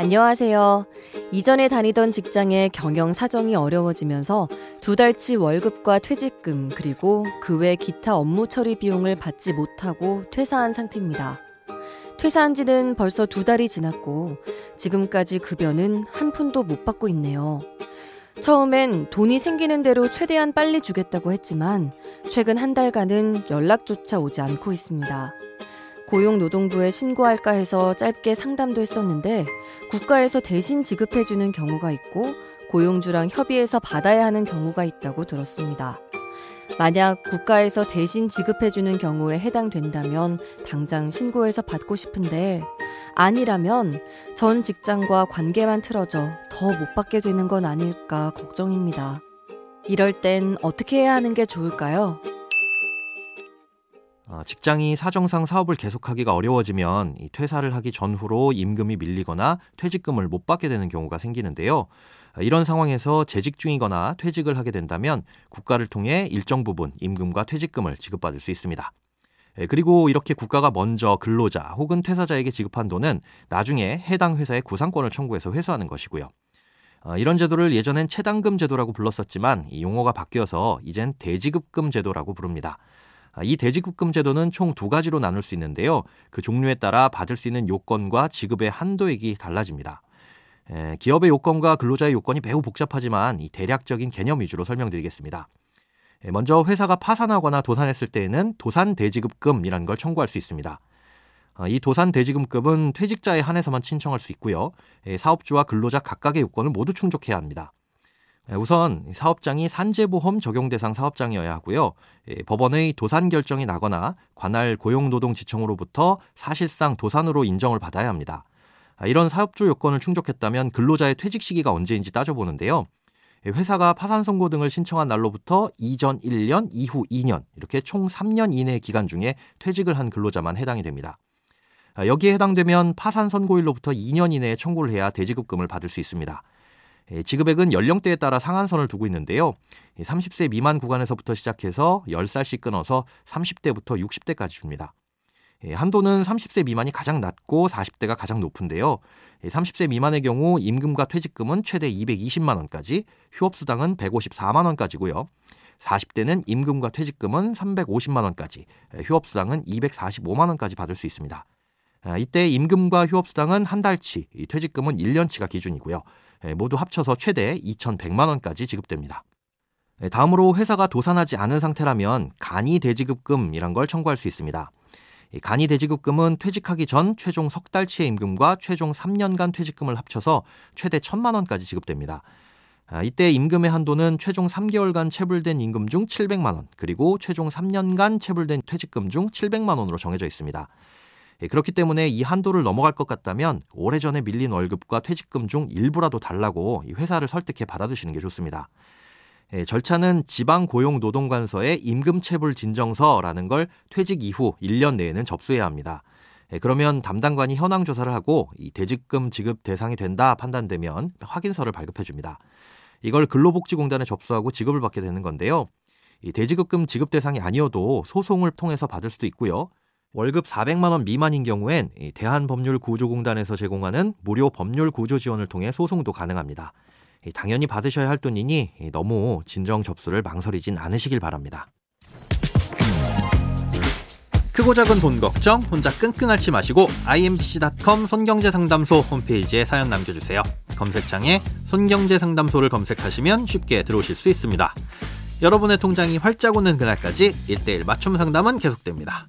안녕하세요. 이전에 다니던 직장의 경영 사정이 어려워지면서 두 달치 월급과 퇴직금 그리고 그 외 기타 업무 처리 비용을 받지 못하고 퇴사한 상태입니다. 퇴사한 지는 벌써 두 달이 지났고 지금까지 급여는 한 푼도 못 받고 있네요. 처음엔 돈이 생기는 대로 최대한 빨리 주겠다고 했지만 최근 한 달간은 연락조차 오지 않고 있습니다. 고용노동부에 신고할까 해서 짧게 상담도 했었는데 국가에서 대신 지급해주는 경우가 있고 고용주랑 협의해서 받아야 하는 경우가 있다고 들었습니다. 만약 국가에서 대신 지급해주는 경우에 해당된다면 당장 신고해서 받고 싶은데 아니라면 전 직장과 관계만 틀어져 더 못 받게 되는 건 아닐까 걱정입니다. 이럴 땐 어떻게 해야 하는 게 좋을까요? 어, 직장이 사정상 사업을 계속하기가 어려워지면 퇴사를 하기 전후로 임금이 밀리거나 퇴직금을 못 받게 되는 경우가 생기는데요. 어, 이런 상황에서 재직 중이거나 퇴직을 하게 된다면 국가를 통해 일정 부분 임금과 퇴직금을 지급받을 수 있습니다. 예, 그리고 이렇게 국가가 먼저 근로자 혹은 퇴사자에게 지급한 돈은 나중에 해당 회사에 구상권을 청구해서 회수하는 것이고요. 어, 이런 제도를 예전엔 체당금 제도라고 불렀었지만 이 용어가 바뀌어서 이젠 대지급금 제도라고 부릅니다. 아, 이 대지급금 제도는 총 두 가지로 나눌 수 있는데요. 그 종류에 따라 받을 수 있는 요건과 지급의 한도액이 달라집니다. 에, 기업의 요건과 근로자의 요건이 매우 복잡하지만 이 대략적인 개념 위주로 설명드리겠습니다. 에, 먼저 회사가 파산하거나 도산했을 때에는 도산 대지급금이라는 걸 청구할 수 있습니다. 어, 이 도산 대지급금은 퇴직자에 한해서만 신청할 수 있고요. 에, 사업주와 근로자 각각의 요건을 모두 충족해야 합니다. 예, 우선 사업장이 산재보험 적용 대상 사업장이어야 하고요. 예, 법원의 도산 결정이 나거나 관할 고용노동지청으로부터 사실상 도산으로 인정을 받아야 합니다. 아, 이런 사업주 요건을 충족했다면 근로자의 퇴직 시기가 언제인지 따져보는데요. 예, 회사가 파산 선고 등을 신청한 날로부터 이전 1년, 이후 2년 이렇게 총 3년 이내 기간 중에 퇴직을 한 근로자만 해당이 됩니다. 아, 여기에 해당되면 파산 선고일로부터 2년 이내에 청구를 해야 대지급금을 받을 수 있습니다. 예, 지급액은 연령대에 따라 상한선을 두고 있는데요. 30세 미만 구간에서부터 시작해서 10살씩 끊어서 30대부터 60대까지 줍니다. 예, 한도는 30세 미만이 가장 낮고 40대가 가장 높은데요. 30세 예, 미만의 경우 임금과 퇴직금은 최대 220만 원까지, 휴업수당은 154만 원까지고요. 40대는 임금과 퇴직금은 350만 원까지, 휴업수당은 245만 원까지 받을 수 있습니다. 아, 이때 임금과 휴업수당은 한 달치, 퇴직금은 1년치가 기준이고요. 예, 모두 합쳐서 최대 2,100만 원까지 지급됩니다. 예, 다음으로 회사가 도산하지 않은 상태라면 간이 대지급금이란 걸 청구할 수 있습니다. 간이 대지급금은 퇴직하기 전 최종 석 달치의 임금과 최종 3년간 퇴직금을 합쳐서 최대 1천만 원까지 지급됩니다. 아, 이때 임금의 한도는 최종 3개월간 체불된 임금 중 700만 원, 그리고 최종 3년간 체불된 퇴직금 중 700만 원으로 정해져 있습니다. 예, 그렇기 때문에 이 한도를 넘어갈 것 같다면 오래전에 밀린 월급과 퇴직금 중 일부라도 달라고 회사를 설득해 받아두시는 게 좋습니다. 예, 절차는 지방고용노동관서의 임금체불 진정서라는 걸 퇴직 이후 1년 내에는 접수해야 합니다. 예, 그러면 담당관이 현황 조사를 하고 이 대직금 지급 대상이 된다 판단되면 확인서를 발급해 줍니다. 이걸 근로복지공단에 접수하고 지급을 받게 되는 건데요. 이 대지급금 지급 대상이 아니어도 소송을 통해서 받을 수도 있고요. 월급 400만 원 미만인 경우엔 대한법률구조공단에서 제공하는 무료 법률 구조 지원을 통해 소송도 가능합니다. 당연히 받으셔야 할 돈이니 너무 진정 접수를 망설이진 않으시길 바랍니다. 크고 작은 돈 걱정 혼자 끙끙 앓지 마시고 imbc.com 손경제상담소 홈페이지에 사연 남겨주세요. 검색창에 손경제상담소를 검색하시면 쉽게 들어오실 수 있습니다. 여러분의 통장이 활짝 오는 그날까지 1대1 맞춤 상담은 계속됩니다.